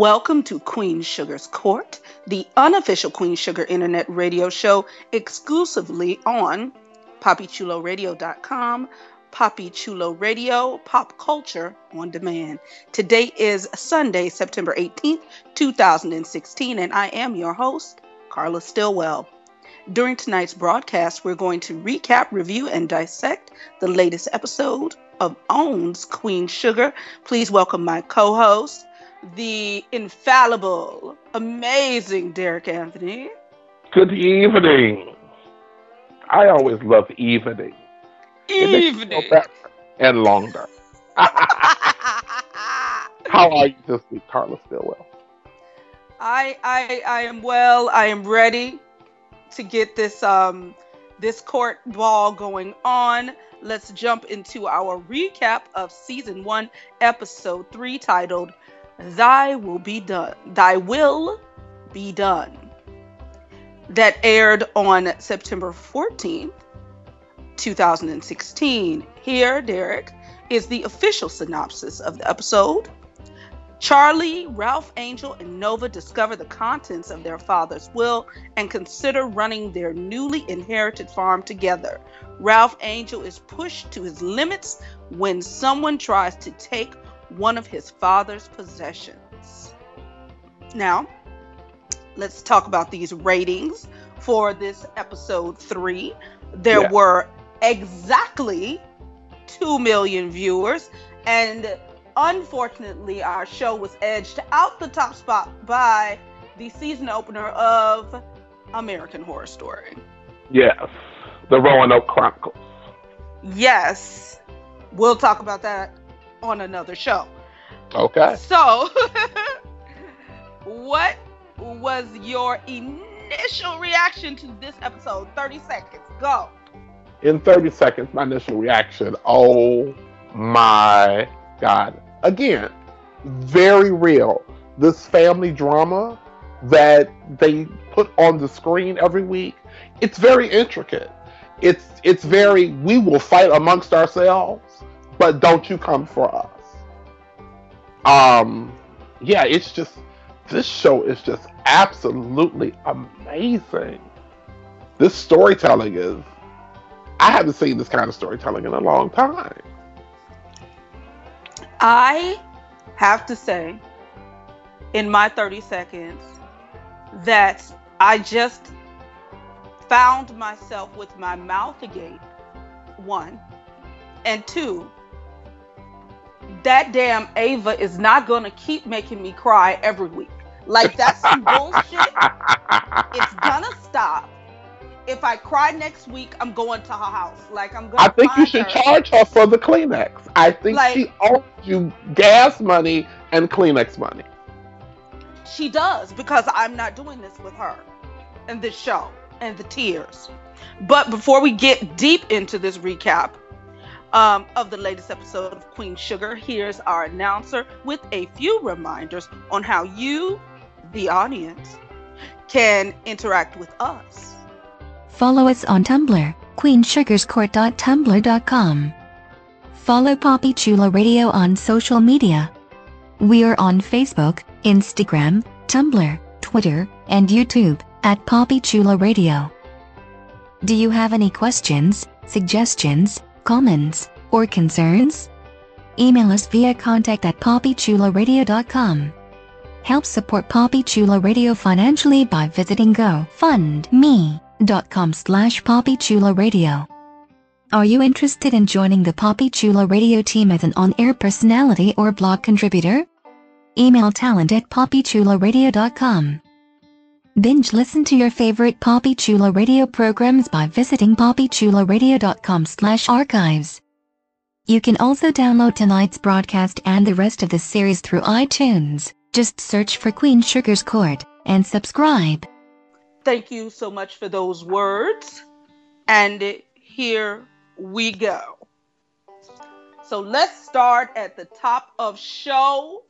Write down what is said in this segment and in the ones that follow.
Welcome to Queen Sugar's Court, the unofficial Queen Sugar internet radio show exclusively on PoppyChuloRadio.com, Poppy Chulo Radio, Pop Culture on Demand. Today is Sunday, September 18th, 2016, and I am your host, Carla Stillwell. During tonight's broadcast, we're going to recap, review, and dissect the latest episode of OWN's Queen Sugar. Please welcome my co host, the infallible, amazing Derek Anthony. Good evening. I always love evening. Evening. and longer. How are you this week, Carla Stillwell? I I I am well. I am ready to get this um this court ball going on. Let's jump into our recap of season 1, episode 3 titled Thy will be done. Thy will be done. That aired on September 14th, 2016. Here, Derek, is the official synopsis of the episode. Charlie, Ralph Angel, and Nova discover the contents of their father's will and consider running their newly inherited farm together. Ralph Angel is pushed to his limits when someone tries to take one of his father's possessions. Now, let's talk about these ratings for this episode three. There Yeah. were exactly 2 million viewers, and unfortunately, our show was edged out the top spot by the season opener of American Horror Story. Yes, the Roanoke Chronicles. Yes, we'll talk about that on another show. Okay. So, what was your initial reaction to this episode? 30 seconds. Go. In 30 seconds, my initial reaction oh my God. Again, very real. This family drama that they put on the screen every week, it's very intricate. It's it's very we will fight amongst ourselves, but don't you come for us. Um yeah, it's just this show is just absolutely amazing. This storytelling is I haven't seen this kind of storytelling in a long time. I have to say, in my 30 seconds, that I just found myself with my mouth agape, one. And two, that damn Ava is not to keep making me cry every week. Like, that's some bullshit. It's gonna stop. If I cry next week, I'm going to her house. Like, I'm gonna I think you should her. charge her for the Kleenex. I think Like- she owes you gas money and Kleenex money. She does because I'm not doing this with her and this show and the tears. But before we get deep into this recap um, of the latest episode of Queen Sugar, here's our announcer with a few reminders on how you, the audience, can interact with us. Follow us on Tumblr, queensugarscourt.tumblr.com. Follow Poppy Chulo Radio on social media. We are on Facebook, Instagram, Tumblr, Twitter, and YouTube at Poppy Chulo Radio. Do you have any questions, suggestions, comments, or concerns? Email us via contact at poppychuloradio.com. Help support Poppy Chulo Radio financially by visiting GoFundMe.com slash Poppy Chulo Radio. Are you interested in joining the Poppy Chulo radio team as an on-air personality or blog contributor? Email talent at poppychuloradio.com. Binge listen to your favorite Poppy Chulo radio programs by visiting poppychuloradio.com slash archives. You can also download tonight's broadcast and the rest of the series through iTunes. Just search for Queen Sugar's Court and subscribe. Thank you so much for those words. And here we go. So let's start at the top of show.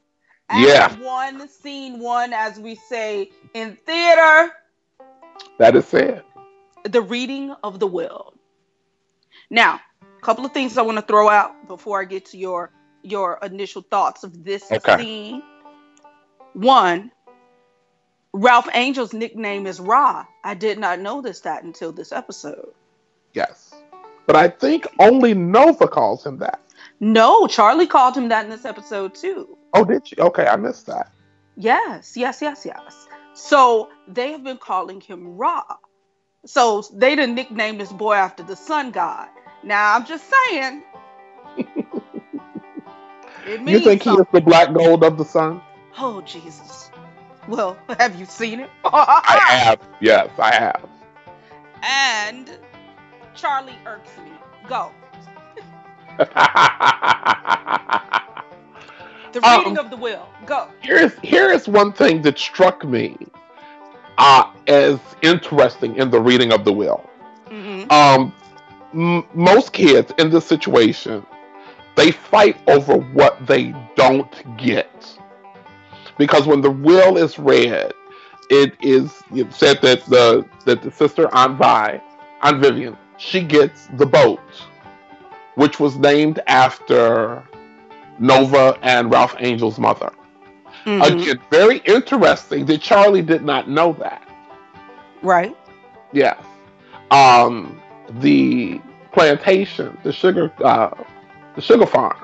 Act Yeah. One, scene one, as we say in theater, That is it. the reading of the will. Now, a couple of things I want to throw out before I get to your your initial thoughts of this Okay. scene. One, Ralph Angel's nickname is Ra. I did not know this that until this episode. Yes. But I think only Nova calls him that. No, Charlie called him that in this episode too. Oh, did she? Okay, I missed that. Yes, yes, yes, yes. So they have been calling him Ra. So they didn't nickname this boy after the sun god. Now I'm just saying. it means You think he is the black gold of the sun? Oh Jesus. Well, have you seen it? I have. Yes, I have. and Charlie irks me. Go. The Um, reading of the will. Go. here's here is one thing that struck me uh, as interesting in the reading of the will. hmm Um, m- most kids in this situation, they fight over what they don't get, because when the will is read, it is it said that the that the sister Aunt Vi, Aunt Vivian, she gets the boat, which was named after Nova and Ralph Angel's mother. Mhm. Again, very interesting that Charlie did not know that. Right. Yes. Um, the plantation, the sugar, uh, the sugar farm,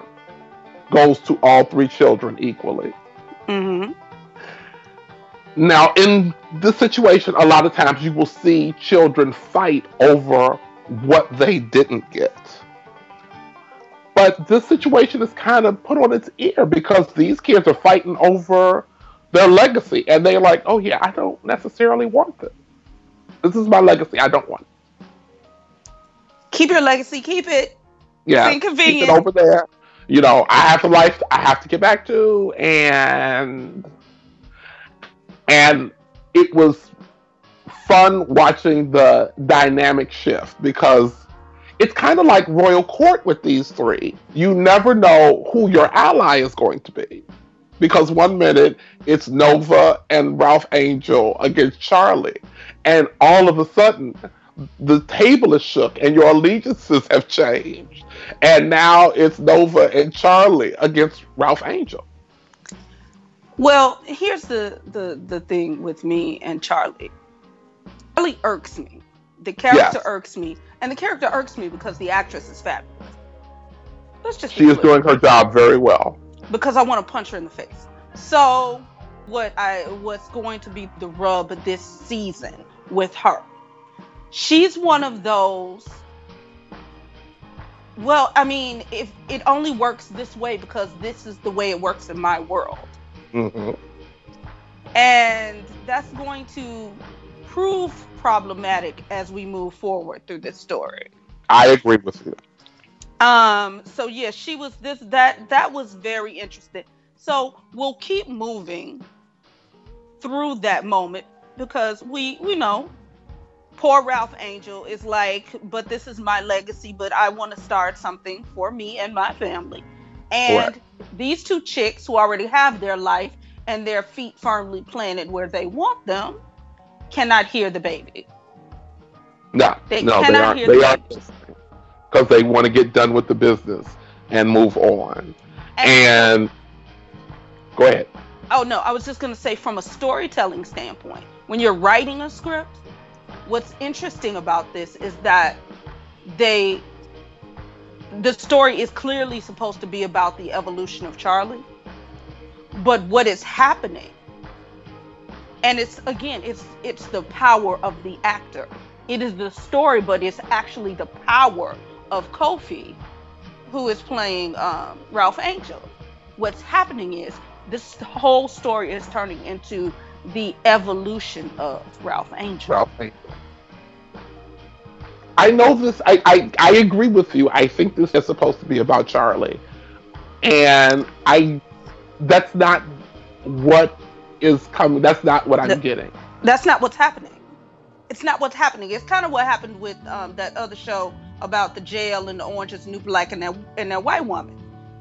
goes to all three children equally. hmm Now, in this situation, a lot of times you will see children fight over what they didn't get. But this situation is kind of put on its ear because these kids are fighting over their legacy, and they're like, "Oh yeah, I don't necessarily want this. This is my legacy. I don't want." It. Keep your legacy. Keep it. Yeah, It's keep inconvenient. it over there. You know, I have a life I have to get back to, and and it was fun watching the dynamic shift because it's kind of like royal court with these three. You never know who your ally is going to be. Because one minute it's Nova and Ralph Angel against Charlie, and all of a sudden the table is shook and your allegiances have changed. And now it's Nova and Charlie against Ralph Angel. Well, here's the the the thing with me and Charlie. Charlie irks me. The character Yes. irks me, and the character irks me because the actress is fabulous. Let's just She is doing her job very well. because I want to punch her in the face. So, what I what's going to be the rub this season with her? She's one of those. Well, I mean, if it only works this way because this is the way it works in my world, hmm and that's going to prove problematic as we move forward through this story. I agree with you. Um, so yeah, she was this that that was very interesting. So we'll keep moving through that moment because we we know poor Ralph Angel is like, but this is my legacy, but I want to start something for me and my family. And these two chicks who already have their life and their feet firmly planted where they want them cannot hear the baby. No, They no, they cannot aren't. hear They the aren't because they want to get done with the business and move on. And go ahead. Oh no, I was just going to say from a storytelling standpoint, when you're writing a script, what's interesting about this is that they the story is clearly supposed to be about the evolution of Charlie, but what is happening and it's again it's it's the power of the actor. It is the story but it's actually the power of Kofi, who is playing um, Ralph Angel. What's happening is this whole story is turning into the evolution of Ralph Angel. Ralph Angel. I know this. I, I I agree with you. I think this is supposed to be about Charlie, and I that's not what is coming. That's not what I'm The- getting. That's not what's happening. It's not what's happening. It's kind of what happened with um, that other show about the jail and the Orange is New Black and that and that white woman.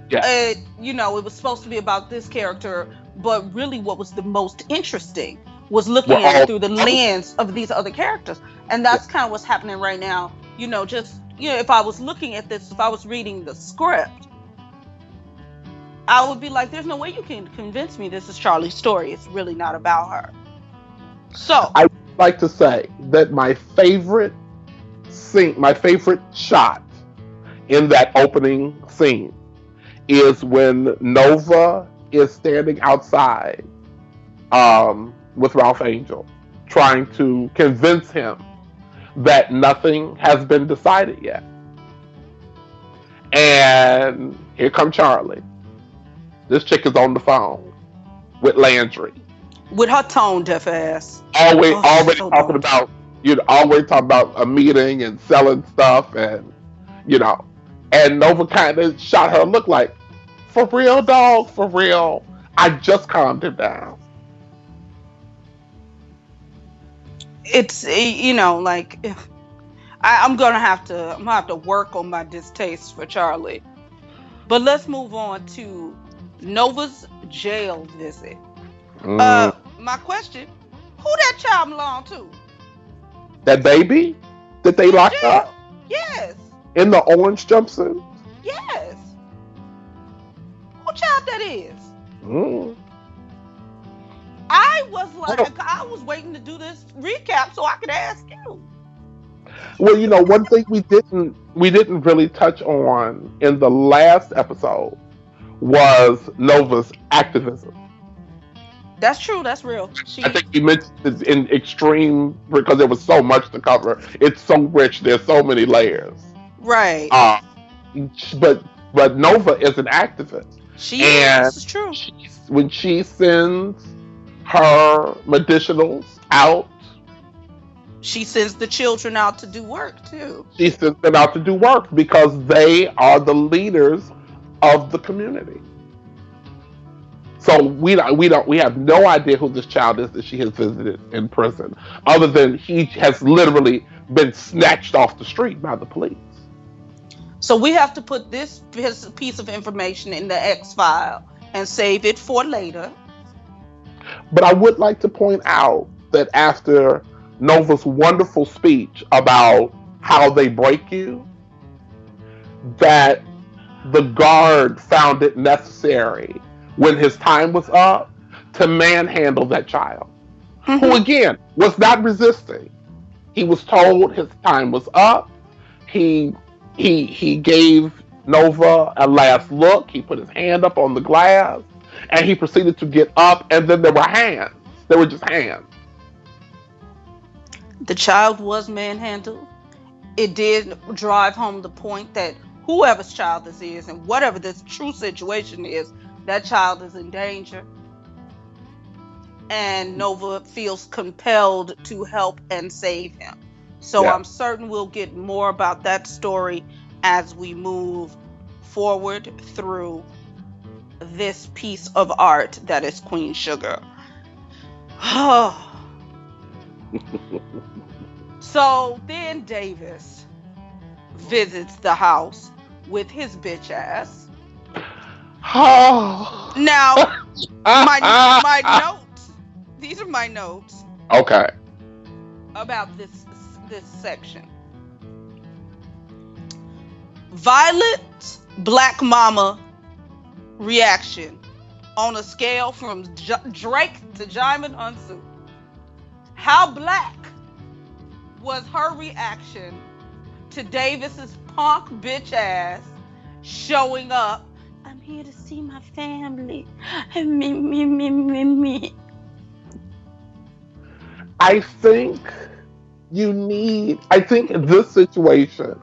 Yeah. Uh, you know, it was supposed to be about this character, but really, what was the most interesting was looking Well, at it through the lens of these other characters, and that's kind of what's happening right now. You know, just you know, if I was looking at this, if I was reading the script, I would be like, "There's no way you can convince me this is Charlie's story. It's really not about her." So, I- would like to say that my favorite scene, my favorite shot in that opening scene is when Nova is standing outside um, with Ralph Angel, trying to convince him that nothing has been decided yet. And here come Charlie. This chick is on the phone with Landry. With her tone deaf ass, always Oh, already so talking dumb. about you know always talking about a meeting and selling stuff and you know and Nova kind of shot her look like for real dog? For real? I just calmed him down. It's eh, you know like I, I'm gonna have to I'm gonna have to work on my distaste for Charlie. But let's move on to Nova's jail visit. Mm, Uh, my question: Who that child belong to? that baby that they locked Jail. up Yes, in the orange jumpsuit yes. Who child that is? mm. I was like, don't- I was waiting to do this recap so I could ask you. well you know one thing we didn't we didn't really touch on in the last episode was Nova's activism That's true. That's real. She, I think you mentioned it in extreme because there was so much to cover. It's so rich. There's so many layers. right. Uh, but but Nova is an activist. she and- is. This is true. She's, when she sends her medicinals out, She sends the children out to do work too. she sends them out to do work because they are the leaders of the community. So we don't, we don't we have no idea who this child is that she has visited in prison, other than he has literally been snatched off the street by the police. So we have to put this piece piece of information in the X file and save it for later. But I would like to point out that after Nova's wonderful speech about how they break you, that the guard found it necessary when his time was up to manhandle that child, who mm-hmm. again was not resisting. He was told his time was up. He he he gave Nova a last look. He put his hand up on the glass and he proceeded to get up and then there were hands. There were just hands. The child was manhandled. It did drive home the point that whoever's child this is and whatever this true situation is, that child is in danger. And Nova feels compelled to help and save him. So Yeah. I'm certain we'll get more about that story as we move forward through this piece of art that is Queen Sugar. so then Davis visits the house with his bitch ass. Oh. Now, my my notes. These are my notes Okay. about this this section. Violet Black Mama reaction on a scale from J- Drake to Djimon Hounsou. How black was her reaction to Davis's punk bitch ass showing up? I'm here to see my family. Me, me, me, me, me. I think you need I think this situation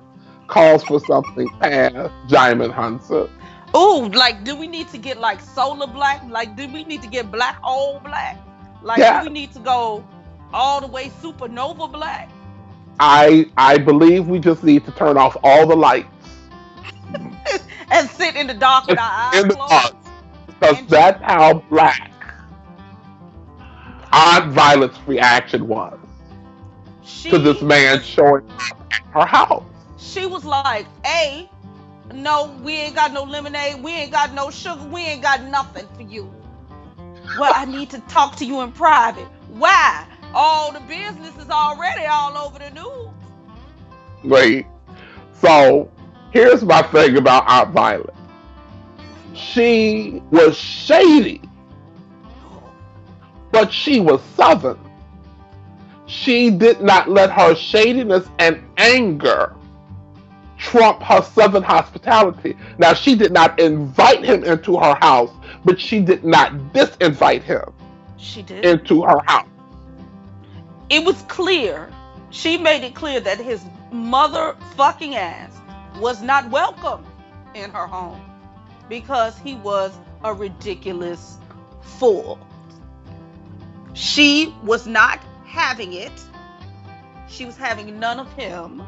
calls for something past Djimon Hounsou. Ooh, like, do we need to get like solar black? Like, do we need to get black hole black? Like, Yeah. do we need to go all the way supernova black? I I believe we just need to turn off all the lights and sit in the dark with our eyes in the closed? because And- that's how black Aunt Violet's reaction was She, to this man showing up at her house. she was like, "Hey, no, we ain't got no lemonade. We ain't got no sugar. We ain't got nothing for you. Well, I need to talk to you in private. Why? All the business is already all over the news. Wait. So here's my thing about Aunt Violet. She was shady, but she was southern. She did not let her shadiness and anger trump her southern hospitality. Now she did not invite him into her house, but she did not disinvite him She did. into her house. It was clear. She made it clear that his mother fucking ass was not welcome in her home because he was a ridiculous fool. She was not having it. She was having none of him.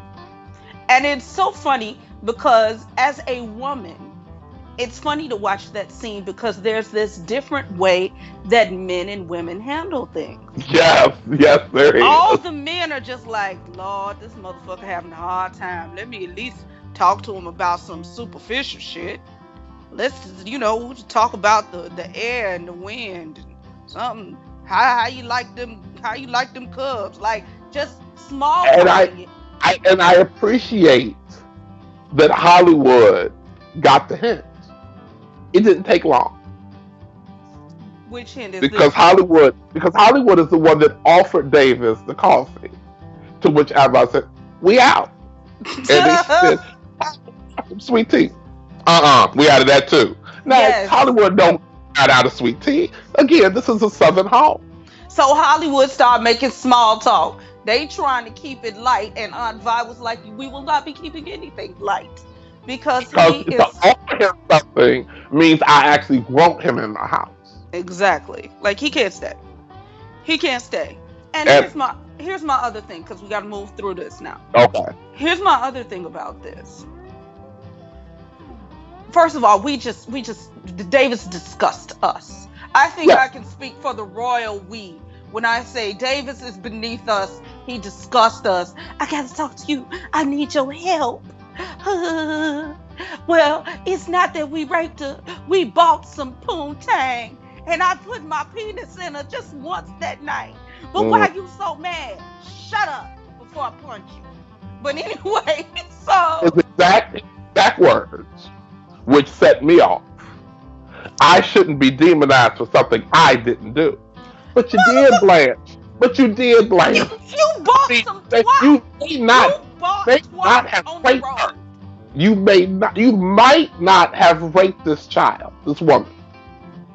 And it's so funny because as a woman, it's funny to watch that scene because there's this different way that men and women handle things Yes, yes, there is. all the men are just like, Lord, this motherfucker having a hard time. Let me at least talk to him about some superficial shit. Let's, you know, talk about the the air and the wind, and something. How how you like them? How you like them Cubs? Like just small. And I- I, and I appreciate that Hollywood got the hint. It didn't take long which hint is because this? Hollywood because Hollywood is the one that offered Davis the coffee, to which Abba said, "We out," and he said, "Sweet tea." Uh uh we out of that too. Now Yes. Hollywood don't got out of sweet tea. Again, this is a Southern home. So Hollywood started making small talk. They trying to keep it light, and Aunt Vi was like, "We will not be keeping anything light because he to is offer him something means I actually want him in my house. exactly like he can't stay. He can't stay. And And- here's my here's my other thing because we got to move through this now. Okay. Here's my other thing about this. First of all, we just we just Davis discussed us. I think Yeah. I can speak for the royal we when I say Davis is beneath us. He discussed us. I gotta talk to you. I need your help. well, it's not that we raped her. We bought some poontang, and I put my penis in her just once that night. But mm. why you so mad? Shut up before I punch you. But anyway, so his exact exact words, which set me off. I shouldn't be demonized for something I didn't do. But you did, Blanche. But you did, Blanche. you bought See, some twat. You may not. you may not have raped her. You may not. You might not have raped this child, this woman.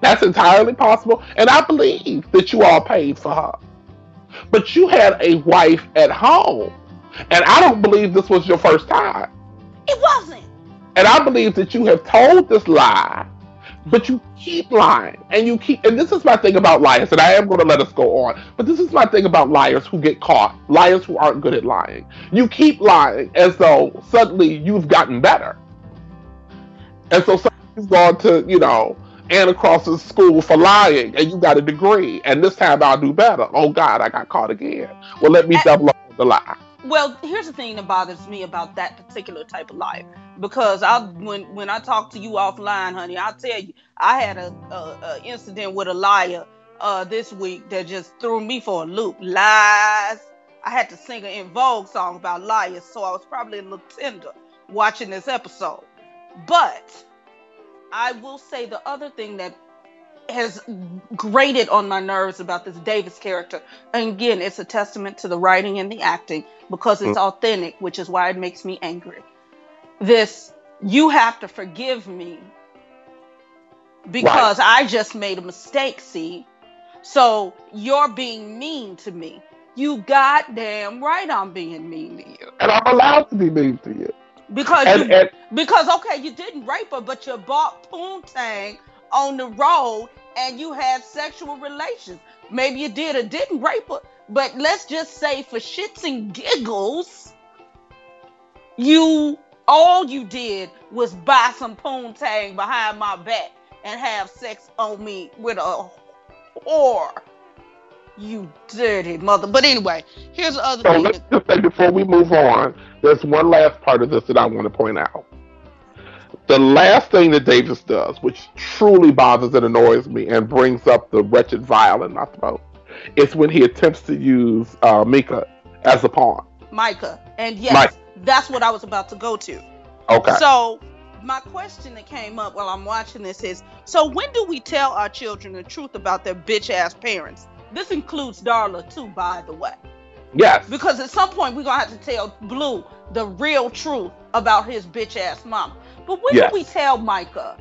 That's entirely possible, and I believe that you all paid for her. But you had a wife at home, and I don't believe this was your first time. It wasn't. And I believe that you have told this lie, but you keep lying. And you keep, and this is my thing about liars, and I am going to let us go on, but this is my thing about liars who get caught, liars who aren't good at lying. You keep lying as though suddenly you've gotten better. And so somebody's gone to, you know, Anna Cross's school for lying, and you got a degree, and this time I'll do better. Oh God, I got caught again. Well, let me And- double up on the lie. Well, here's the thing that bothers me about that particular type of life. Because I, when when I talk to you offline, honey, I'll tell you, I had a, a, a incident with a liar uh, this week that just threw me for a loop. Lies. I had to sing an En Vogue song about liars, so I was probably a little tender watching this episode. But I will say the other thing that has grated on my nerves about this Davis character, and again, it's a testament to the writing and the acting because it's authentic, which is why it makes me angry. This, you have to forgive me because I just made a mistake, see? So you're being mean to me. You goddamn right I'm being mean to you. And I'm allowed to be mean to you. Because And- you, and- because okay, you didn't rape her, but you bought poontang on the road and you had sexual relations. Maybe you did or didn't rape her, but let's just say for shits and giggles, you all you did was buy some poontang behind my back and have sex on me with a whore. You dirty mother. But anyway, here's the other So thing. let's just say before we move on, there's one last part of this that I want to point out. The last thing that Davis does, which truly bothers and annoys me and brings up the wretched vial in my throat, is when he attempts to use uh, Mika as a pawn. Micah. And yes, Mike. That's what I was about to go to. Okay. So my question that came up while I'm watching this is so when do we tell our children the truth about their bitch ass parents? This includes Darla too, by the way. yes. Because at some point we're gonna have to tell Blue the real truth about his bitch ass mama. But when Yes. do we tell Micah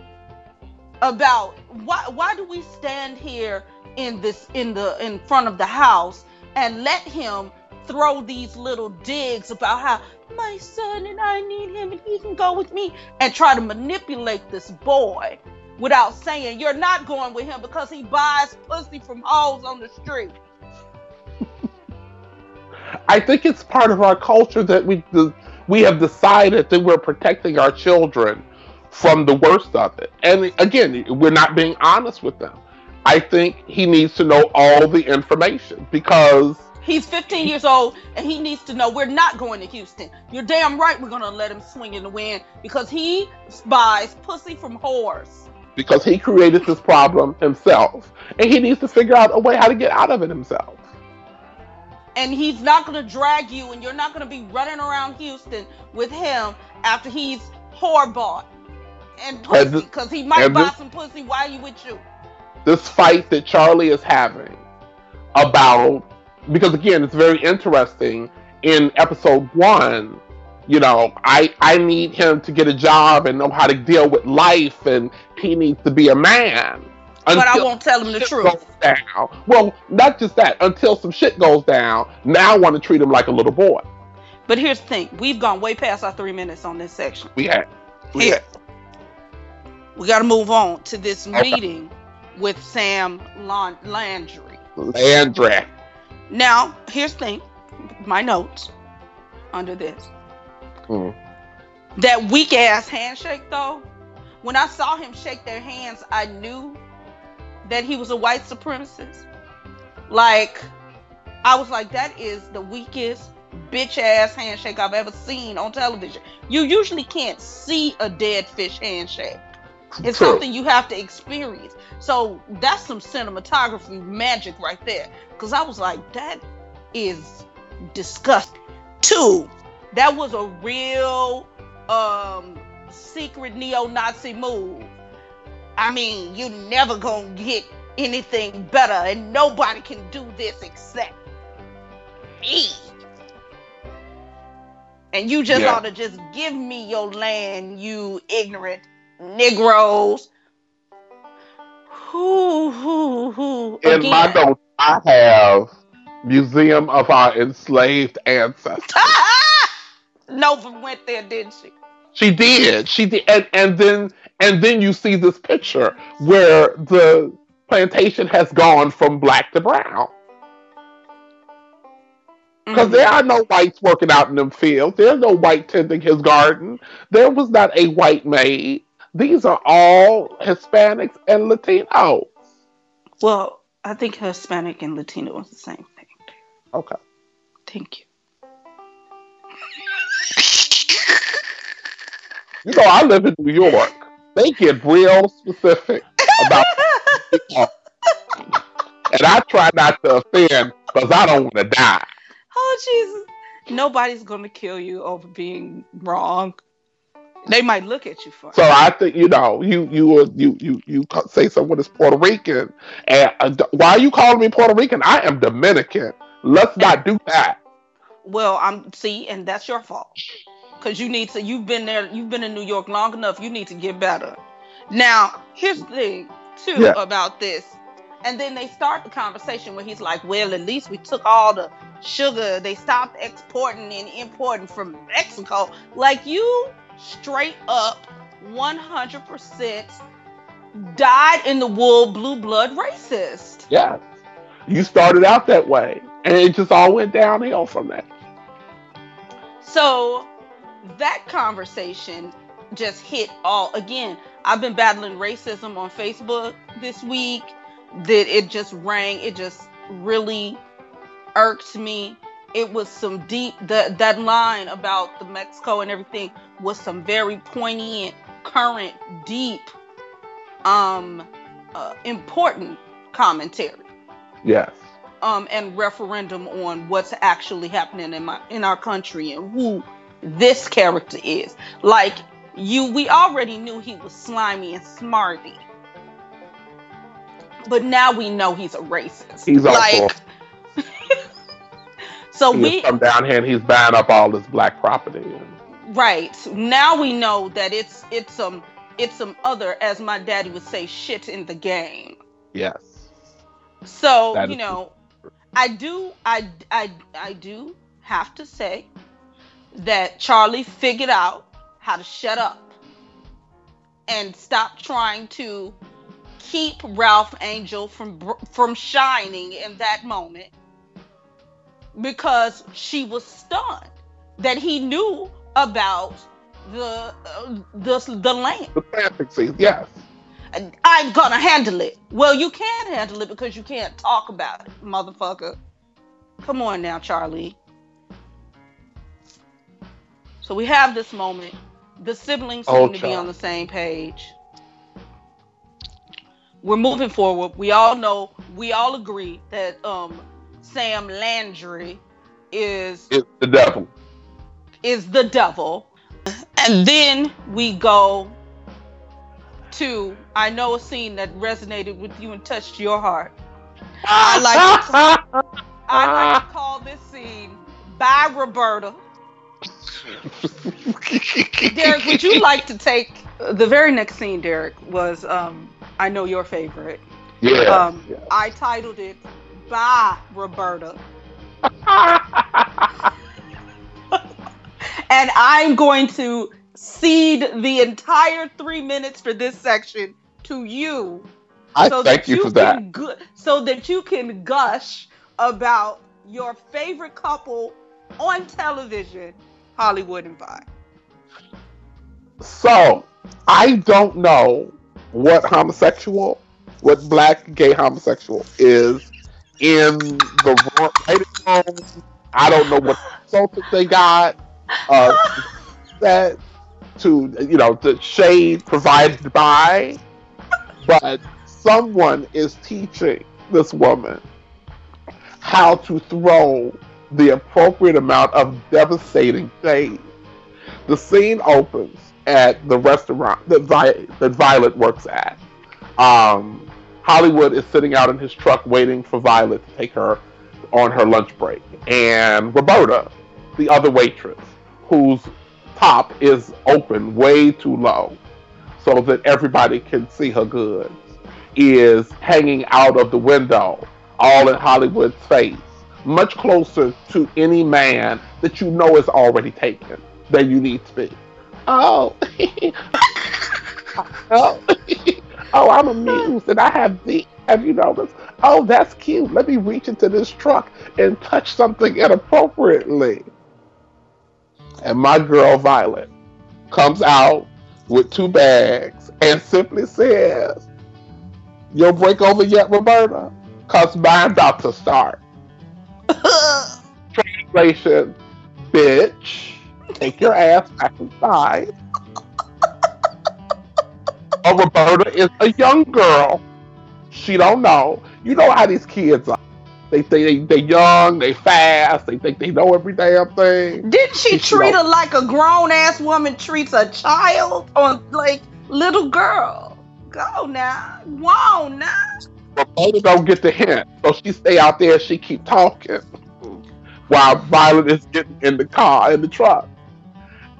about why why do we stand here in this in the in front of the house and let him throw these little digs about how my son and I need him and he can go with me and try to manipulate this boy without saying you're not going with him because he buys pussy from hoes on the street. I think it's part of our culture that we we have decided that we're protecting our children from the worst of it. And again, we're not being honest with them. I think he needs to know all the information because He's 15 years old and he needs to know we're not going to Houston. You're damn right we're going to let him swing in the wind because he buys pussy from whores. because he created this problem himself, and he needs to figure out a way how to get out of it himself. And he's not going to drag you and you're not going to be running around Houston with him after he's whore bought and pussy because he might buy this- some pussy while you with you. This fight that Charlie is having about because again, it's very interesting. In episode one, you know, I I need him to get a job and know how to deal with life, and he needs to be a man. But I won't tell him the truth. down. Well, not just that. Until some shit goes down, now I want to treat him like a little boy. But here's the thing we've gone way past our three minutes on this section. We had, we Here. had We got to move on to this Okay. meeting with Sam Lan- Landry. Landry. Now, here's the thing my notes under this. Mm. That weak ass handshake, though, when I saw him shake their hands, I knew that he was a white supremacist. Like, I was like, that is the weakest bitch ass handshake I've ever seen on television. You usually can't see a dead fish handshake. It's True. something you have to experience. So that's some cinematography magic right there. Because I was like, that is disgusting. Two, that was a real um secret neo-Nazi move. I mean, you never gonna get anything better, and nobody can do this except me. And you just Yeah. ought to just give me your land, you ignorant Negroes. Who, who, who? In my notes, I have Museum of Our Enslaved Ancestors. Nova went there, didn't she? She did. She did. And, and then and then you see this picture where the plantation has gone from black to brown. Because Mhm. there are no whites working out in them fields. There's no white tending his garden. There was not a white maid. These are all Hispanics and Latinos. Well, I think Hispanic and Latino is the same thing. Okay. Thank you. You know, I live in New York. They get real specific about and I try not to offend because I don't want to die. oh Jesus! Nobody's gonna kill you over being wrong. They might look at you for. So I think you know you you you you you say someone is Puerto Rican, and uh, why are you calling me Puerto Rican? I am Dominican. Let's not do that. Well, I'm see, and that's your fault. Cause you need to. You've been there. You've been in New York long enough. You need to get better. Now, here's the thing too Yeah. about this. And then they start the conversation where he's like, "Well, at least we took all the sugar. They stopped exporting and importing from Mexico. Like you straight up 100% dyed in the wool blue blood racist. Yes. You started out that way, and it just all went downhill from that. So that conversation just hit all again. I've been battling racism on Facebook this week. That it just rang. It just really irked me. It was some deep that that line about the Mexico and everything was some very poignant, current, deep, um, uh, important commentary. Yes. Um, and referendum on what's actually happening in my in our country and who this character is. Like you, we already knew he was slimy and smarty, but now we know he's a racist. He's also like. So he we come down here and he's buying up all this black property. right now we know that it's it's some it's some other, as my daddy would say, shit in the game. Yes. So That you know, I do, I, I, I do have to say that Charlie figured out how to shut up and stop trying to keep Ralph Angel from from shining in that moment because she was stunned that he knew about the uh, the the land. The fantasy, yes. I'm gonna handle it. Well, you can't handle it because you can't talk about it, motherfucker. Come on now, Charlie. So we have this moment. The siblings seem Oh, to be on the same page. We're moving forward. We all know, we all agree that um, Sam Landry is It's the devil. is the devil. And then we go to I know a scene that resonated with you and touched your heart. I like I like to call this scene by Roberta. Derek, would you like to take the very next scene, Derek, was um I know your favorite. Yeah. Um yeah. I titled it by Roberta. and I'm going to cede the entire three minutes for this section to you, I so thank that you for that. can gu- so that you can gush about your favorite couple on television, Hollywood and Vine. So, I don't know what homosexual, what black gay homosexual is in the writing room. I don't know what consultants they got. Uh, that to you know the shade provided by, but someone is teaching this woman how to throw the appropriate amount of devastating shade. The scene opens at the restaurant that, Vi- that Violet works at. Um, Hollywood is sitting out in his truck waiting for Violet to take her on her lunch break. And Roberta, the other waitress, whose top is open way too low so that everybody can see her goods, is hanging out of the window, all in Hollywood's face, much closer to any man that you know is already taken than you need to be. Oh, oh, oh, I'm amused and I have the. Have you noticed? Oh, that's cute. Let me reach into this truck and touch something inappropriately. And my girl Violet comes out with two bags and simply says, Your break over yet, Roberta? Cause mine about to start. Translation, bitch, take your ass back inside. Roberta is a young girl. She don't know. You know how these kids are. They think they, they young, they fast, they think they know every damn thing. Didn't she She treat her like a grown ass woman treats a child or like little girl? Go now. Wow now. Roberta don't get the hint, so she stay out there. She keep talking while Violet is getting in the car in the truck,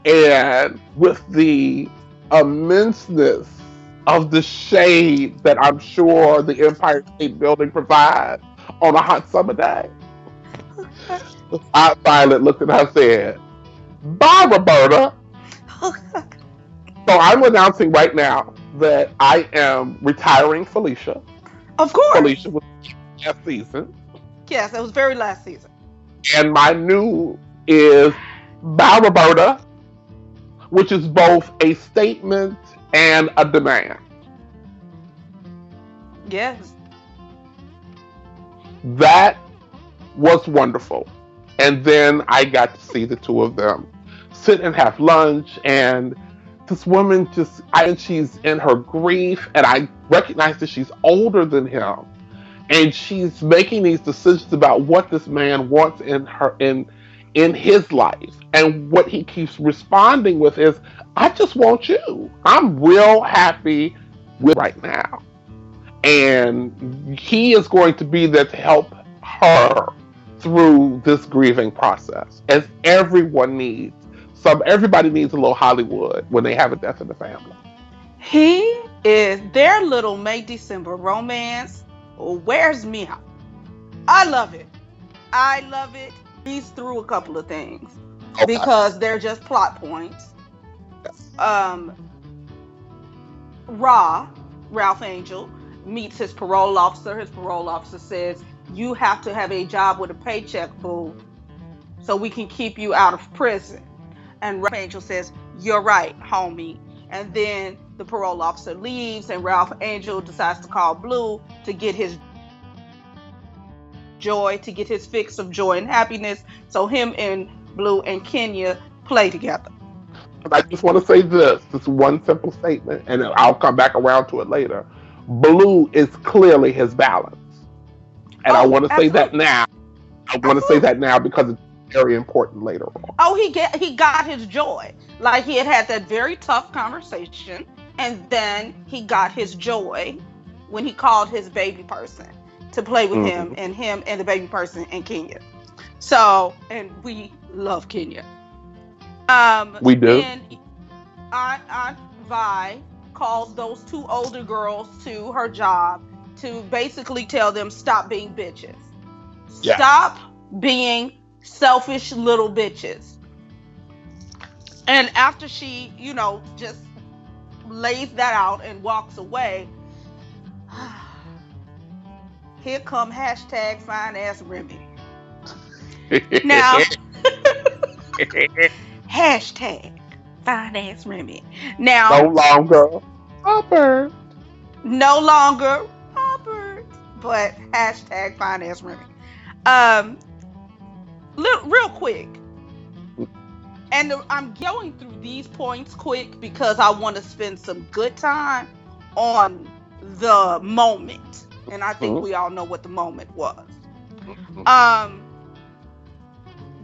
and with the immenseness of the shade that I'm sure the Empire State Building provides on a hot summer day, I, Violet looked at her and said, "Bye, Roberta." Oh, so I'm announcing right now that I am retiring Felicia. Of course. Felicia was last season. Yes, it was very last season. And my new is Bye, Roberta, which is both a statement and a demand. Yes. That was wonderful. And then I got to see the two of them sit and have lunch and this woman just I and she's in her grief and I recognize that she's older than him and she's making these decisions about what this man wants in her in in his life and what he keeps responding with is I just want you. I'm real happy with right now. And he is going to be there to help her through this grieving process as everyone needs some everybody needs a little Hollywood when they have a death in the family. He is their little May December romance. Where's Mia? I love it. I love it. He's through a couple of things okay. because they're just plot points. Um, Ra, Ralph Angel, meets his parole officer. His parole officer says, You have to have a job with a paycheck, boo, so we can keep you out of prison. And Ralph Angel says, You're right, homie. And then the parole officer leaves, and Ralph Angel decides to call Blue to get his joy, to get his fix of joy and happiness. So him and Blue and Kenya play together. I just want to say this this one simple statement, and I'll come back around to it later. Blue is clearly his balance. And oh, I want to say that now. I want to say that now because it's very important later on. Oh, he get he got his joy. Like he had had that very tough conversation, and then he got his joy when he called his baby person to play with mm-hmm. him, and him and the baby person in Kenya. So, and we love Kenya. Um, we do. And Aunt Aunt Vi called those two older girls to her job to basically tell them stop being bitches. Yeah. Stop being selfish little bitches. And after she, you know, just lays that out and walks away, here come hashtag fine ass Remy. now, hashtag fine ass Remy. Now, no longer Hubbard. No longer Hubbard, but hashtag fine ass Remy. Um, real quick. And I'm going through these points quick because I want to spend some good time on the moment. And I think mm-hmm. we all know what the moment was. Mm-hmm. Um,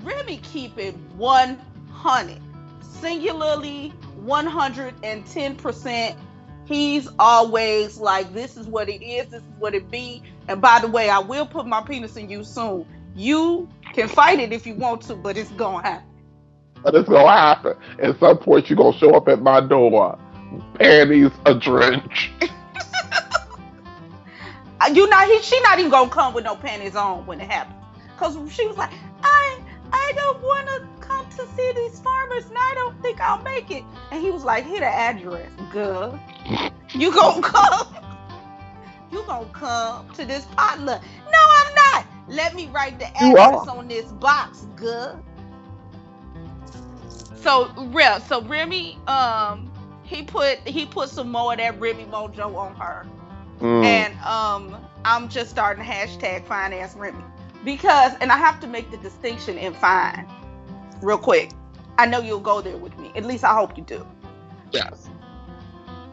Remy keep it 100, singularly 110%. He's always like, this is what it is, this is what it be. And by the way, I will put my penis in you soon. You can fight it if you want to, but it's gonna happen. But it's gonna happen. At some point, you're gonna show up at my door, panties a drench. you not he, she not even gonna come with no panties on when it happens. Cause she was like, I I don't want to see these farmers, and I don't think I'll make it. And he was like, Hit the address, good. You gonna come? You gonna come to this potluck? No, I'm not. Let me write the address on this box, good. So real, so Remy, um, he put he put some more of that Remy mojo on her, mm. and um, I'm just starting hashtag finance Remy because, and I have to make the distinction in fine, real quick. I know you'll go there with me. At least I hope you do. Yes.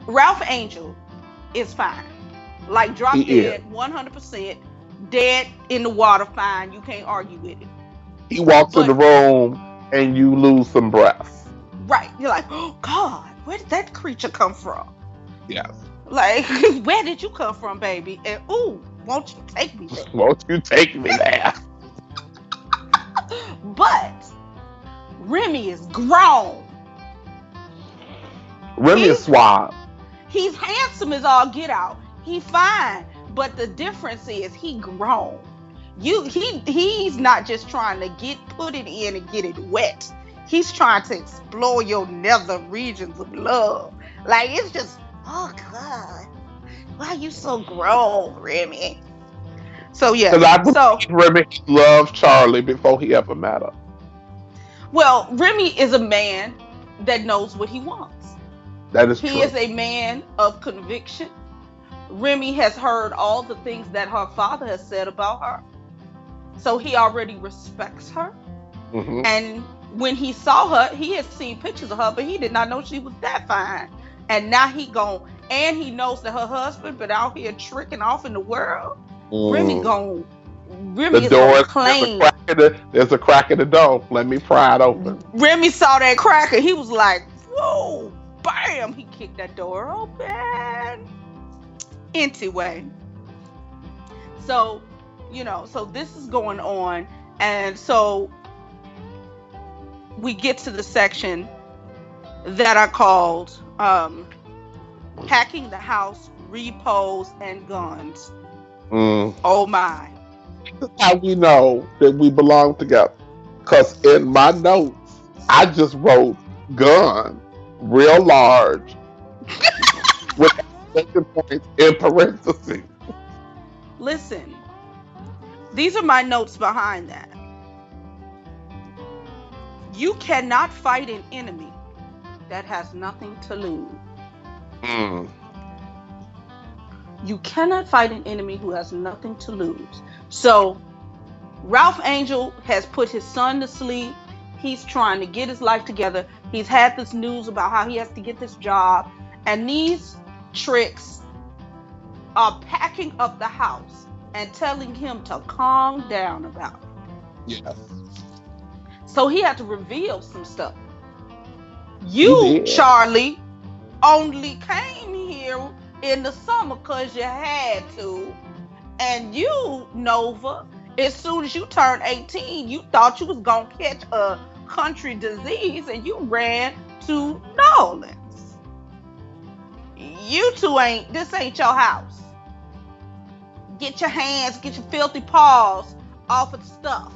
Ralph Angel is fine. Like drop dead, 100% dead in the water, fine. You can't argue with it. He walks but, in the room and you lose some breath. Right. You're like, oh God, where did that creature come from? Yes. Like, where did you come from, baby? And ooh, won't you take me there? won't you take me there? but Remy is grown. Remy he's, is suave. He's handsome as all get out. He fine. But the difference is he grown. You he he's not just trying to get put it in and get it wet. He's trying to explore your nether regions of love. Like it's just, oh god, why are you so grown, Remy? So yeah, Because I so Remy loved Charlie before he ever met her. Well, Remy is a man that knows what he wants. That is true. He true. is a man of conviction. Remy has heard all the things that her father has said about her. So he already respects her. Mhm. And when he saw her, he had seen pictures of her, but he did not know she was that fine. And now he gone, and he knows that her husband been out here tricking off in the world. Remy Mm. gone. Remy The door is there's a, crack in the, there's a crack in the door. Let me pry it open. Remy saw that crack and He was like, whoa, bam. He kicked that door open. Anyway. So, you know, so this is going on. And so we get to the section that I called um, Hacking the House, Repos, and Guns. Mm. Oh my. How we know that we belong together? Because in my notes, I just wrote gun real large with exclamation points in parentheses. Listen, these are my notes behind that. You cannot fight an enemy that has nothing to lose. Mm. You cannot fight an enemy who has nothing to lose. So, Ralph Angel has put his son to sleep. He's trying to get his life together. He's had this news about how he has to get this job. And these tricks are packing up the house and telling him to calm down about it. Yes. So he had to reveal some stuff. You, did. Charlie, only came here in the summer because you had to. And you, Nova, as soon as you turned 18, you thought you was going to catch a country disease and you ran to Nolans. You two ain't, this ain't your house. Get your hands, get your filthy paws off of the stuff.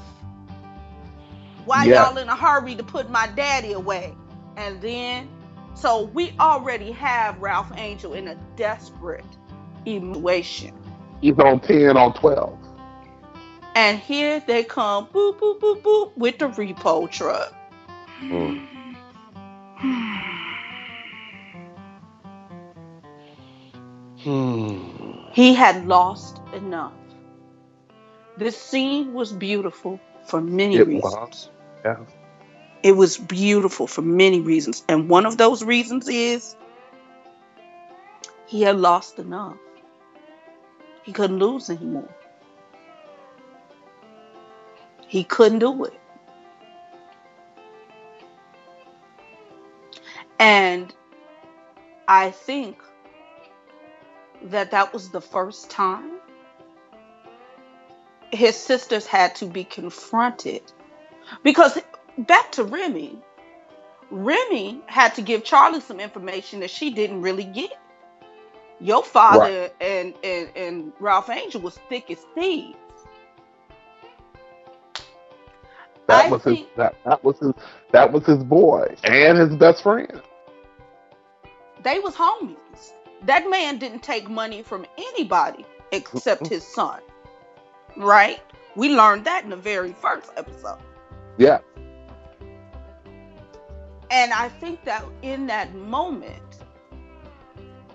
Why Yeah. y'all in a hurry to put my daddy away? And then, so we already have Ralph Angel in a desperate situation. He's on 10 on 12. And here they come, boop, boop, boop, boop, with the repo truck. Mm. Hmm. He had lost enough. This scene was beautiful for many It reasons. was. Yeah. It was beautiful for many reasons. And one of those reasons is he had lost enough. He couldn't lose anymore. He couldn't do it. And I think that that was the first time his sisters had to be confronted because back to Remy. Remy had to give Charlie some information that she didn't really get. Your father and, and and Ralph Angel was thick as thieves. That I was his that, that was his that was his boy and his best friend. They was homies. That man didn't take money from anybody except his son. Right? We learned that in the very first episode. Yeah. And I think that in that moment,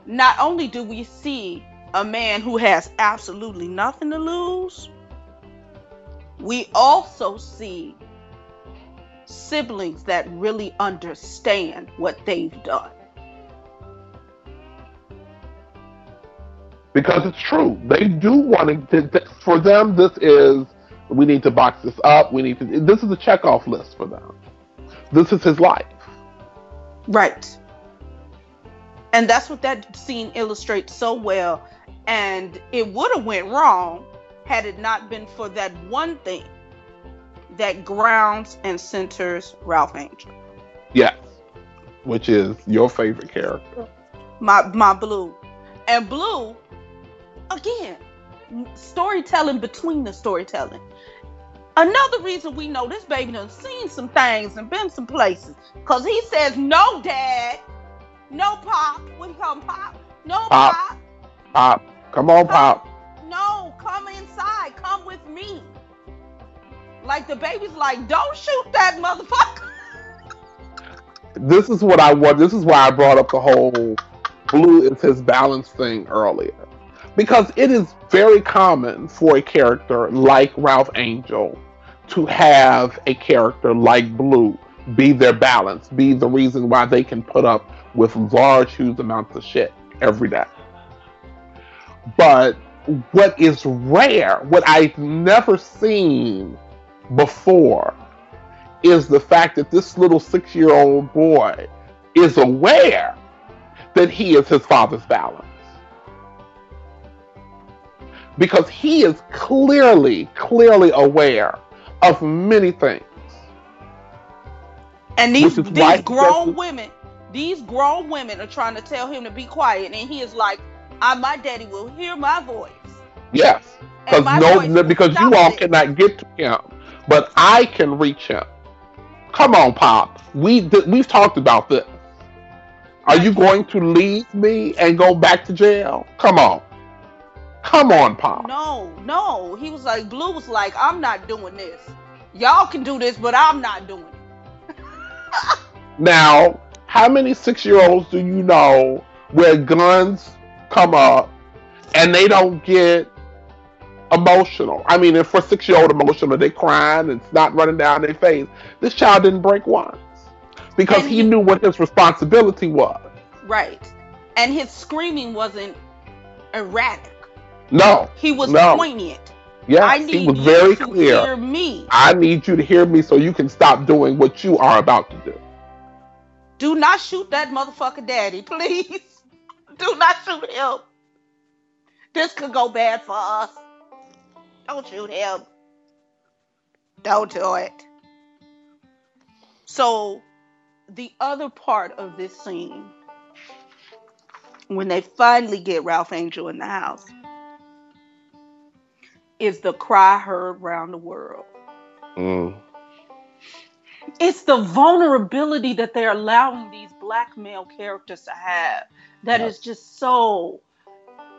not only do we see a man who has absolutely nothing to lose, we also see siblings that really understand what they've done. because it's true. They do want to. For them, this is we need to box this up. We need to. This is a checkoff list for them. This is his life. Right. And that's what that scene illustrates so well. And it would have went wrong had it not been for that one thing that grounds and centers Ralph Angel. Yes, which is your favorite character. My my blue. And blue, again, storytelling between the storytelling. Another reason we know this baby done seen some things and been some places. Cause he says, no, dad. No pop. What do you call him? Pop. No pop. Pop. Pop. Come on, Pop. No, come inside. Come with me. Like the baby's like, don't shoot that motherfucker. This is what I want. This is why I brought up the whole blue is his balance thing earlier. Because it is very common for a character like Ralph Angel to have a character like Blue be their balance, be the reason why they can put up with large, huge amounts of shit every day. But what is rare, what I've never seen before, is the fact that this little six year old boy is aware that he is his father's balance. Because he is clearly, clearly aware of many things. And these Which is why these grown women, these grown women are trying to tell him to be quiet, and he is like, I, "My daddy will hear my voice." Yes. Because no, because you all it. cannot get to him, but I can reach him. Come on, Pop. We th- we've talked about this. Are you going to leave me and go back to jail? Come on, come on, Pop. No, no. He was like, Blue was like, I'm not doing this. Y'all can do this, but I'm not doing it. Now, how many six-year-olds do you know where guns come up and they don't get emotional? I mean, if for six-year-old emotional, they crying and it's not running down their face. This child didn't break once because he he- knew what his responsibility was. Right. And his screaming wasn't erratic. No, He was No. poignant. yes, I he need was you very to clear. hear me. I need you to hear me so you can stop doing what you are about to do. Do not shoot that motherfucker daddy, please. Do not shoot him. This could go bad for us. Don't shoot him. Don't do it. So, the other part of this scene, when they finally get Ralph Angel in the house, is the cry heard around the world. Mm. it's the vulnerability that they're allowing these black male characters to have that is just so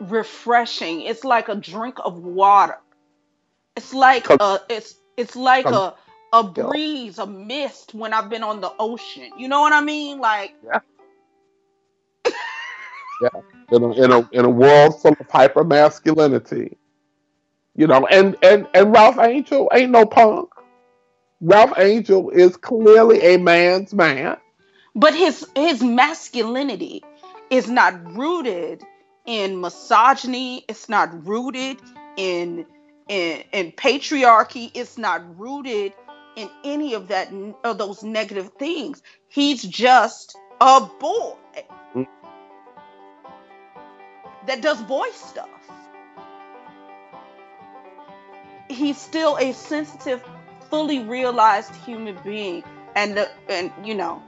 refreshing. It's like a drink of water. It's like Come- a it's it's like come- a a breeze, a mist when I've been on the ocean. You know what I mean? Like in a, in a in a world full of hyper masculinity. You know, and and and Ralph Angel ain't no punk. Ralph Angel is clearly a man's man. but his his masculinity is not rooted in misogyny it's not rooted in in, in patriarchy it's not rooted in any of that of those negative things he's just a boy Mm. that does boy stuff he's still a sensitive fully realized human being and the and you know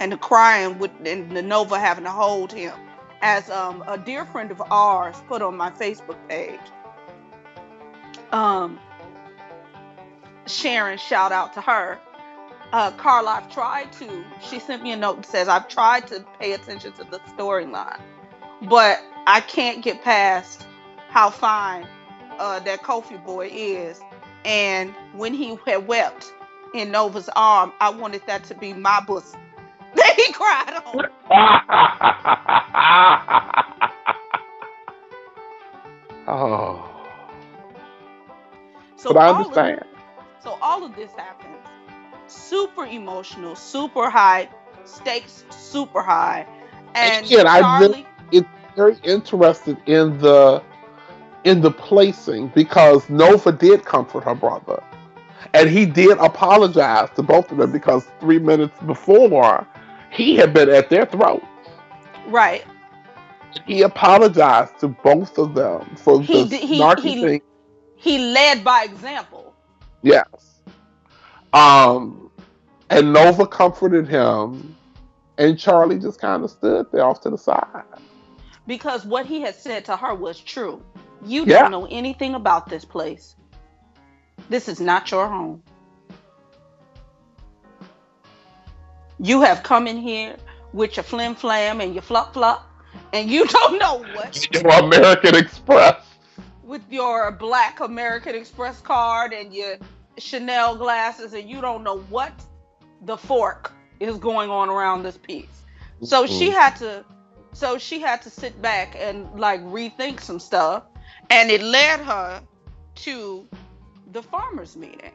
and the crying with and the Nova having to hold him. As um, a dear friend of ours put on my Facebook page, um, Sharon, shout out to her. Uh, Carla, I've tried to. She sent me a note that says I've tried to pay attention to the storyline, but I can't get past how fine uh, that Kofi boy is. And when he had wept in Nova's arm, I wanted that to be my bosom that he cried on. oh, So but I understand. Of, so all of this happens. Super emotional, super high stakes, super high, and Again, I Charlie. Very interested in the in the placing because Nova did comfort her brother, and he did apologize to both of them because three minutes before he had been at their throat. right. He apologized to both of them for He the he- snarky he- thing. He led by example. Yes. Um, and Nova comforted him, and Charlie just kind of stood there off to the side. because what he had said to her was true. You Yeah. don't know anything about this place. This is not your home. You have come in here with your flim flam and your flop flop, and you don't know what. Your American Express. With your black American Express card and your Chanel glasses, and you don't know what the fork is going on around this piece. So she had to so she had to sit back and like rethink some stuff and it led her to the farmers meeting.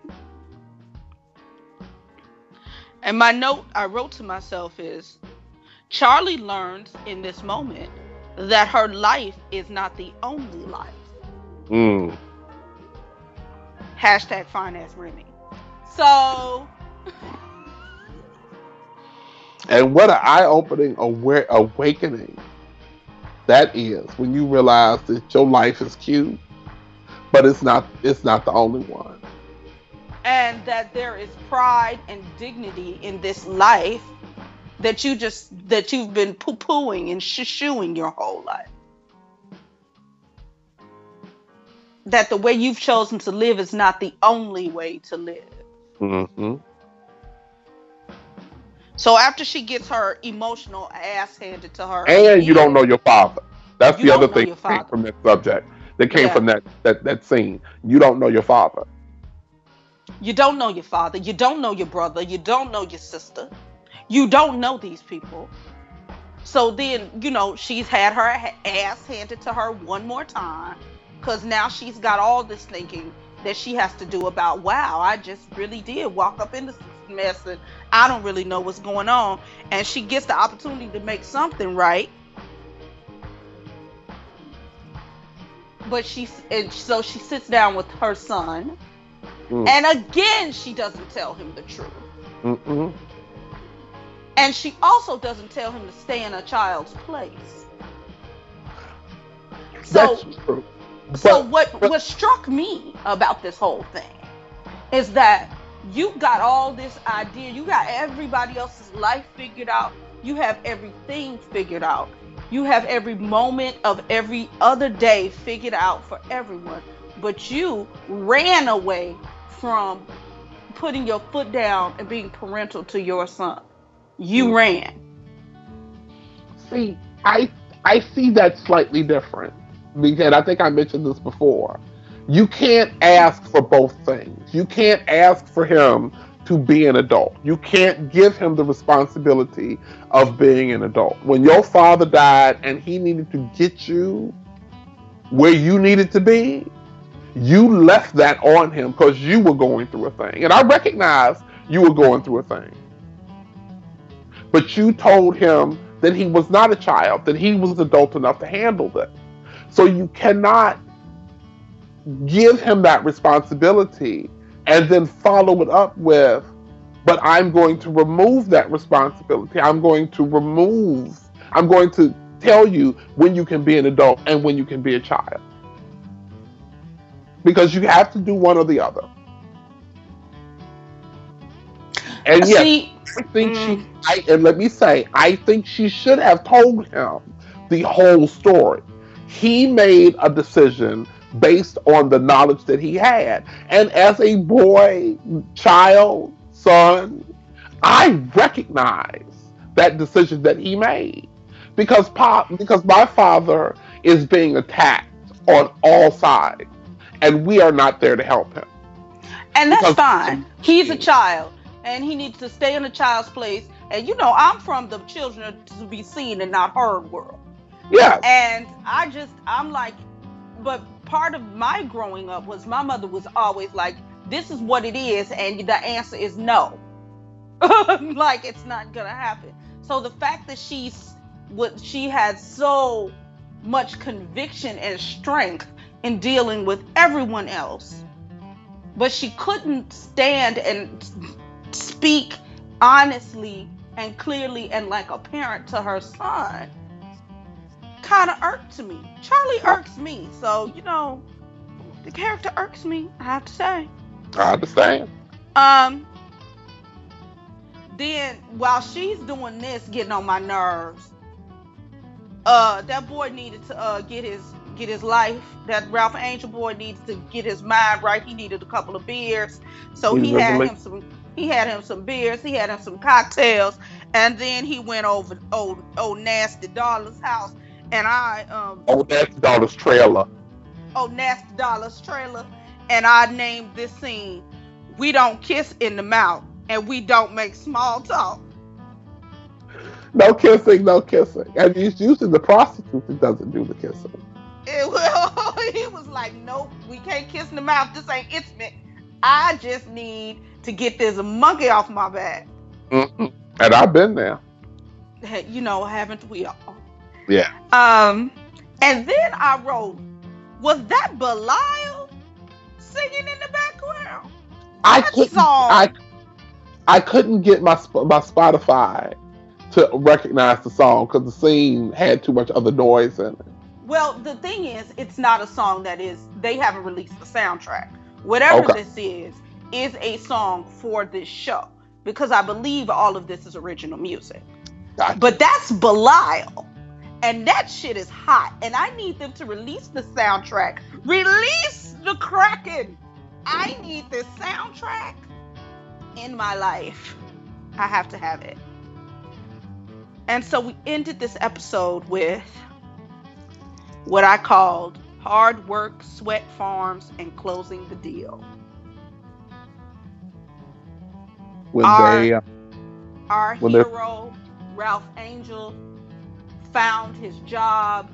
And my note I wrote to myself is Charlie learns in this moment that her life is not the only life. Mm. Hashtag finance Remy. So And what an eye-opening aware awakening that is when you realize that your life is cute, but it's not it's not the only one. and that there is pride and dignity in this life that you just that you've been poo-pooing and shoo-shooing your whole life. That the way you've chosen to live is not the only way to live. hmm So after she gets her emotional ass handed to her, And you don't know your father. That's the other thing that came from that subject. That came Yeah. from that, that that scene. You don't know your father. You don't know your father. You don't know your brother. You don't know your sister. You don't know these people. So then, you know, she's had her ass handed to her one more time because now she's got all this thinking that she has to do about, wow, I just really did walk up in this mess and I don't really know what's going on. And she gets the opportunity to make something right. But she, and so she sits down with her son. Mm. And again, she doesn't tell him the truth. Mm-mm. And she also doesn't tell him to stay in a child's place. So, That's true. so what but- what struck me about this whole thing is that you got all this idea, you got everybody else's life figured out, you have everything figured out, you have every moment of every other day figured out for everyone, but you ran away from putting your foot down and being parental to your son. You Mm. ran. See, I I see that slightly different because I think I mentioned this before. You can't ask for both things. You can't ask for him to be an adult. You can't give him the responsibility of being an adult. When your father died and he needed to get you where you needed to be, you left that on him because you were going through a thing. And I recognize you were going through a thing. But you told him that he was not a child, that he was adult enough to handle this. So you cannot give him that responsibility and then follow it up with, but I'm going to remove that responsibility. I'm going to remove, I'm going to tell you when you can be an adult and when you can be a child. Because you have to do one or the other. And yes, See, I think she, mm. I, and let me say, I think she should have told him the whole story. He made a decision based on the knowledge that he had. And as a boy, child, son, I recognize that decision that he made. Because pop, because my father is being attacked on all sides, and we are not there to help him. And that's Because- fine. He's a child and he needs to stay in a child's place. And you know, I'm from the children to be seen and not heard world. Yeah. And I just, I'm like, but part of my growing up was my mother was always like, this is what it is. And the answer is no. like, it's not to happen. So the fact that she's, what she had so much conviction and strength in dealing with everyone else but she couldn't stand and speak honestly and clearly and like a parent to her son kind of irked me. Charlie irks me so you know the character irks me i have to say. I understand. um then while she's doing this getting on my nerves uh that boy needed to uh get his get his life that ralph angel boy needs to get his mind right. He needed a couple of beers so He he had him some he had him some beers he had him some cocktails And then he went over old old nasty Dollar's house, and I um Oh, that's Dollar's trailer. oh nasty Dollar's trailer, and I named this scene "We Don't Kiss in the Mouth" and "We Don't Make Small Talk." No kissing, no kissing. And it's usually the prostitute that doesn't do the kissing. It was, he was like, "Nope, we can't kiss in the mouth. This ain't intimate. I just need to get this monkey off my back." Mm-mm. And I've been there. You know, haven't we all? Yeah. Um, and then I wrote, "Was that Bilal singing in the background?" I That couldn't. song. I I couldn't get my my Spotify to recognize the song because the scene had too much other noise in it. Well, the thing is, it's not a song that is. They haven't released the soundtrack. Whatever Okay. this is, is a song for this show because I believe all of this is original music. Gotcha. But that's Bilal. And that shit is hot. And I need them to release the soundtrack. Release the Kraken. I need this soundtrack in my life. I have to have it. And so we ended this episode with what I called hard work, sweat farms, and closing the deal. when Our- they uh, Our hero, Ralph Angel, found his job.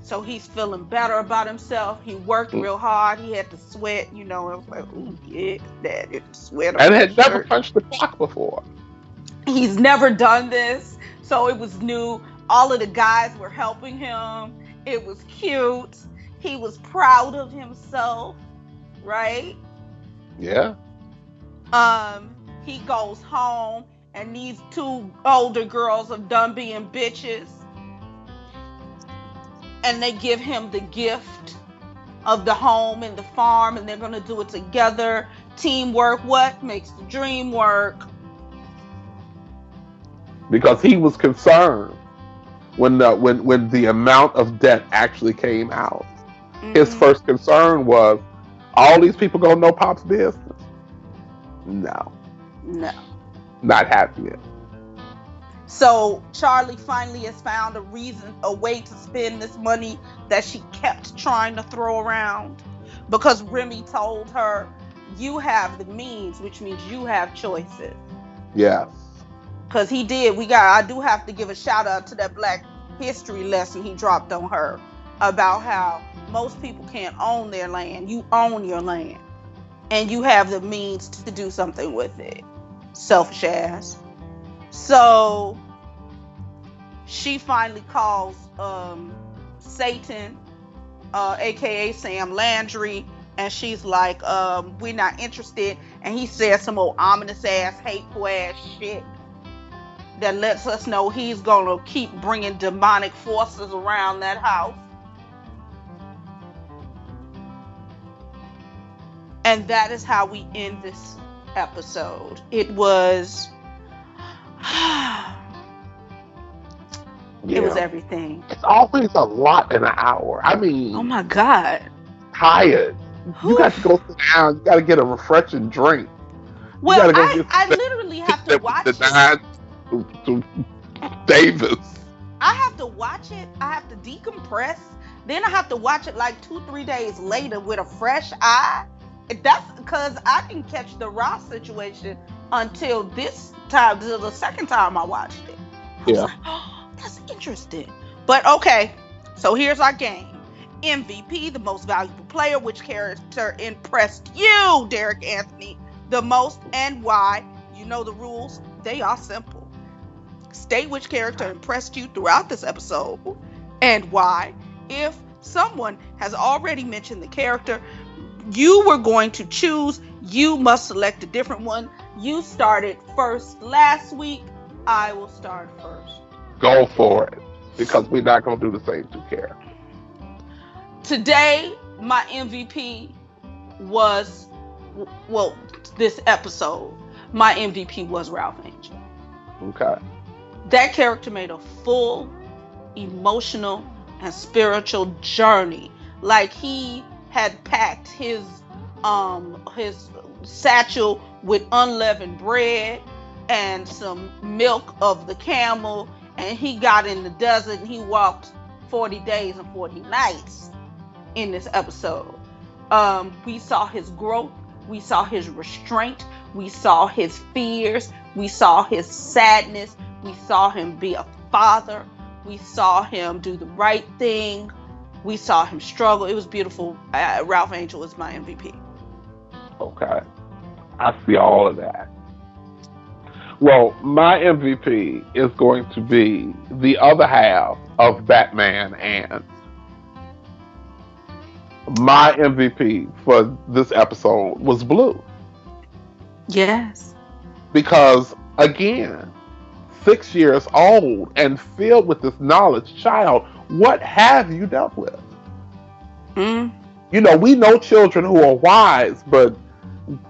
So he's feeling better about himself. He worked real hard. He had to sweat, you know. It was like, ooh, yeah, dad, it sweat. and had never punched the clock before. He's never done this, so it was new. All of the guys were helping him. It was cute. He was proud of himself, right? Yeah. Um, he goes home, and these two older girls have done being bitches, and they give him the gift of the home and the farm, and they're gonna do it together. Teamwork, what makes the dream work? because he was concerned when the when when the amount of debt actually came out. His Mhm. first concern was, all these people gonna know Pop's business. No, no. Not happening. it. So Charlie finally has found a reason, a way to spend this money that she kept trying to throw around because Remy told her, "You have the means, which means you have choices." Yeah. Because he did. We got. I do have to give a shout out to that Black History lesson he dropped on her about how most people can't own their land. You own your land, and you have the means to do something with it. Selfish ass. So she finally calls um, Satan, uh, aka Sam Landry, and she's like, um, "We're not interested." And he says some old ominous ass, hateful ass shit that lets us know he's gonna keep bringing demonic forces around that house. And that is how we end this episode. It was. Yeah. It was everything. it's always a lot in an hour. I mean, Oh my god. tired. You got to go sit down. You got to get a refreshing drink. Well, go I, I literally have to watch it. to, to Davis. I have to watch it. I have to decompress. Then I have to watch it like two, three days later with a fresh eye. That's because I didn't catch the Ross situation until this time, until the second time I watched it. I Yeah. like, oh, that's interesting. But okay, so here's our game. MVP, the most valuable player. Which character impressed you, Derek Anthony, the most and why? You know the rules. They are simple. State which character impressed you throughout this episode and why. If someone has already mentioned the character you were going to choose, you must select a different one. You started first last week. I will start first. Go for it. Because we're not going to do the same two characters. Today, my MVP was, well, this episode, my MVP was Ralph Angel. Okay. that character made a full emotional and spiritual journey like he had packed his um his satchel with unleavened bread and some milk of the camel, and he got in the desert and he walked 40 days and 40 nights in this episode. Um, we saw his growth, we saw his restraint, we saw his fears, we saw his sadness, we saw him be a father, we saw him do the right thing, we saw him struggle. It was beautiful. Uh, Ralph Angel was my MVP. Okay. I see all of that. Well, my MVP is going to be the other half of Batman and my MVP for this episode was Blue. Yes. Because again, six years old and filled with this knowledge, child, what have you dealt with? Mm. You know, we know children who are wise, but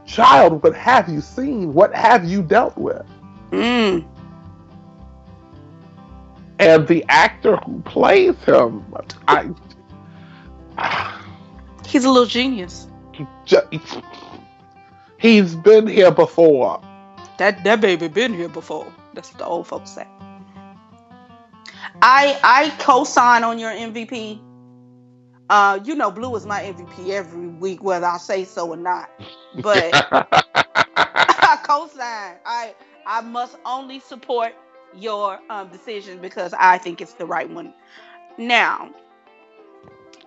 child, what have you seen? What have you dealt with? Mm. And the actor who plays him, I. He's a little genius. He's been here before. That that baby been here before. That's what the old folks say. I I co-sign on your MVP. Uh, you know, Blue is my MVP every week, whether I say so or not. But I co-sign. I I must only support your um, decision because I think it's the right one. Now,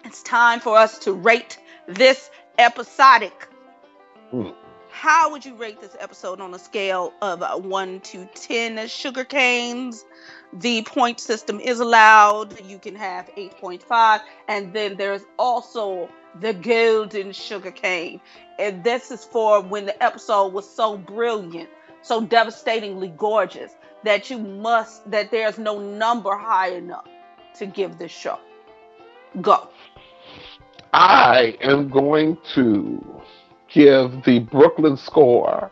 it's time for us to rate this episodic. Mm. How would you rate this episode on a scale of uh, 1 to 10 sugar canes? The point system is allowed. You can have 8.5. And then there's also the golden sugar cane. And this is for when the episode was so brilliant, so devastatingly gorgeous that you must, that there's no number high enough to give this show. Go. I am going to give the Brooklyn score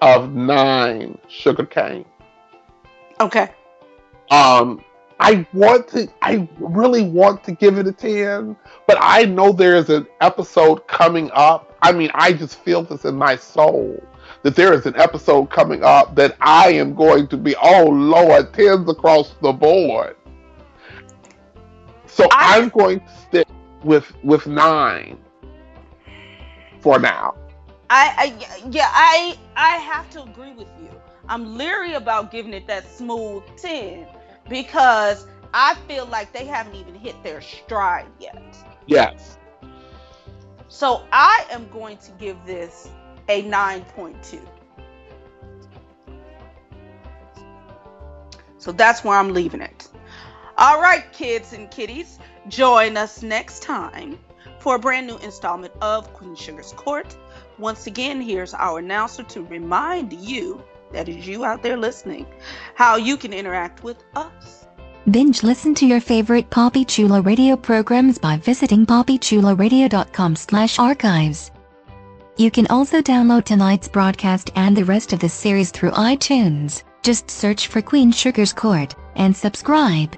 of nine sugar cane. Okay. Um, I want to, I really want to give it a 10, but I know there's an episode coming up. I mean, I just feel this in my soul that there is an episode coming up that I am going to be, oh Lord, 10s across the board. So I- I'm going to stick with with nine for now. I, I yeah, I I have to agree with you. I'm leery about giving it that smooth 10 because I feel like they haven't even hit their stride yet. Yes. So I am going to give this a 9.2. So that's where I'm leaving it. All right, kids and kitties, join us next time for a brand new installment of Queen Sugar's Court. Once again, here's our announcer to remind you, that is you out there listening, how you can interact with us. Binge listen to your favorite Poppy Chulo radio programs by visiting poppychuloradio.com slash archives. You can also download tonight's broadcast and the rest of the series through iTunes. Just search for Queen Sugar's Court and subscribe.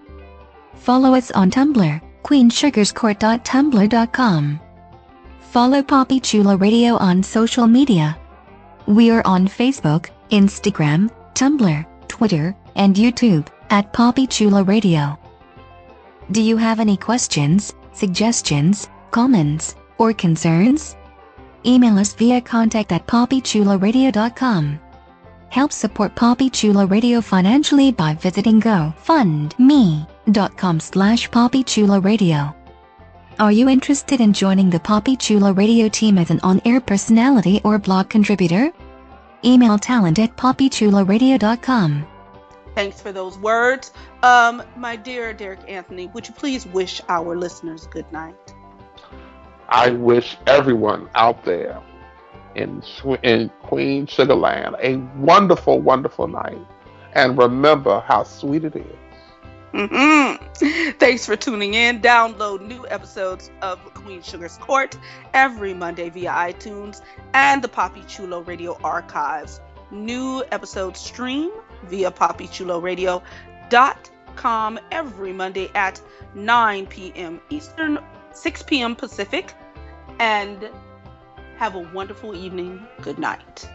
Follow us on Tumblr, queensugarscourt.tumblr.com. Follow Poppy Chulo Radio on social media. We are on Facebook, Instagram, Tumblr, Twitter, and YouTube at Poppy Chulo Radio. Do you have any questions, suggestions, comments, or concerns? Email us via contact at poppychuloradio.com. Help support Poppy Chulo Radio financially by visiting gofundme.com slash poppychuloradio. Are you interested in joining the Poppy Chulo Radio team as an on-air personality or blog contributor? Email talent at poppychuloradio.com. Thanks for those words. Um, my dear Derek Anthony, would you please wish our listeners good night? I wish everyone out there in in Queen Sugarland a wonderful, wonderful night, and remember how sweet it is. Mhm. Thanks for tuning in. Download new episodes of Queen Sugar's Court every Monday via iTunes and the Poppy Chulo Radio archives. New episodes stream via poppychuloradio.com every Monday at 9 p.m. Eastern, 6 p.m. Pacific. And have a wonderful evening. Good night.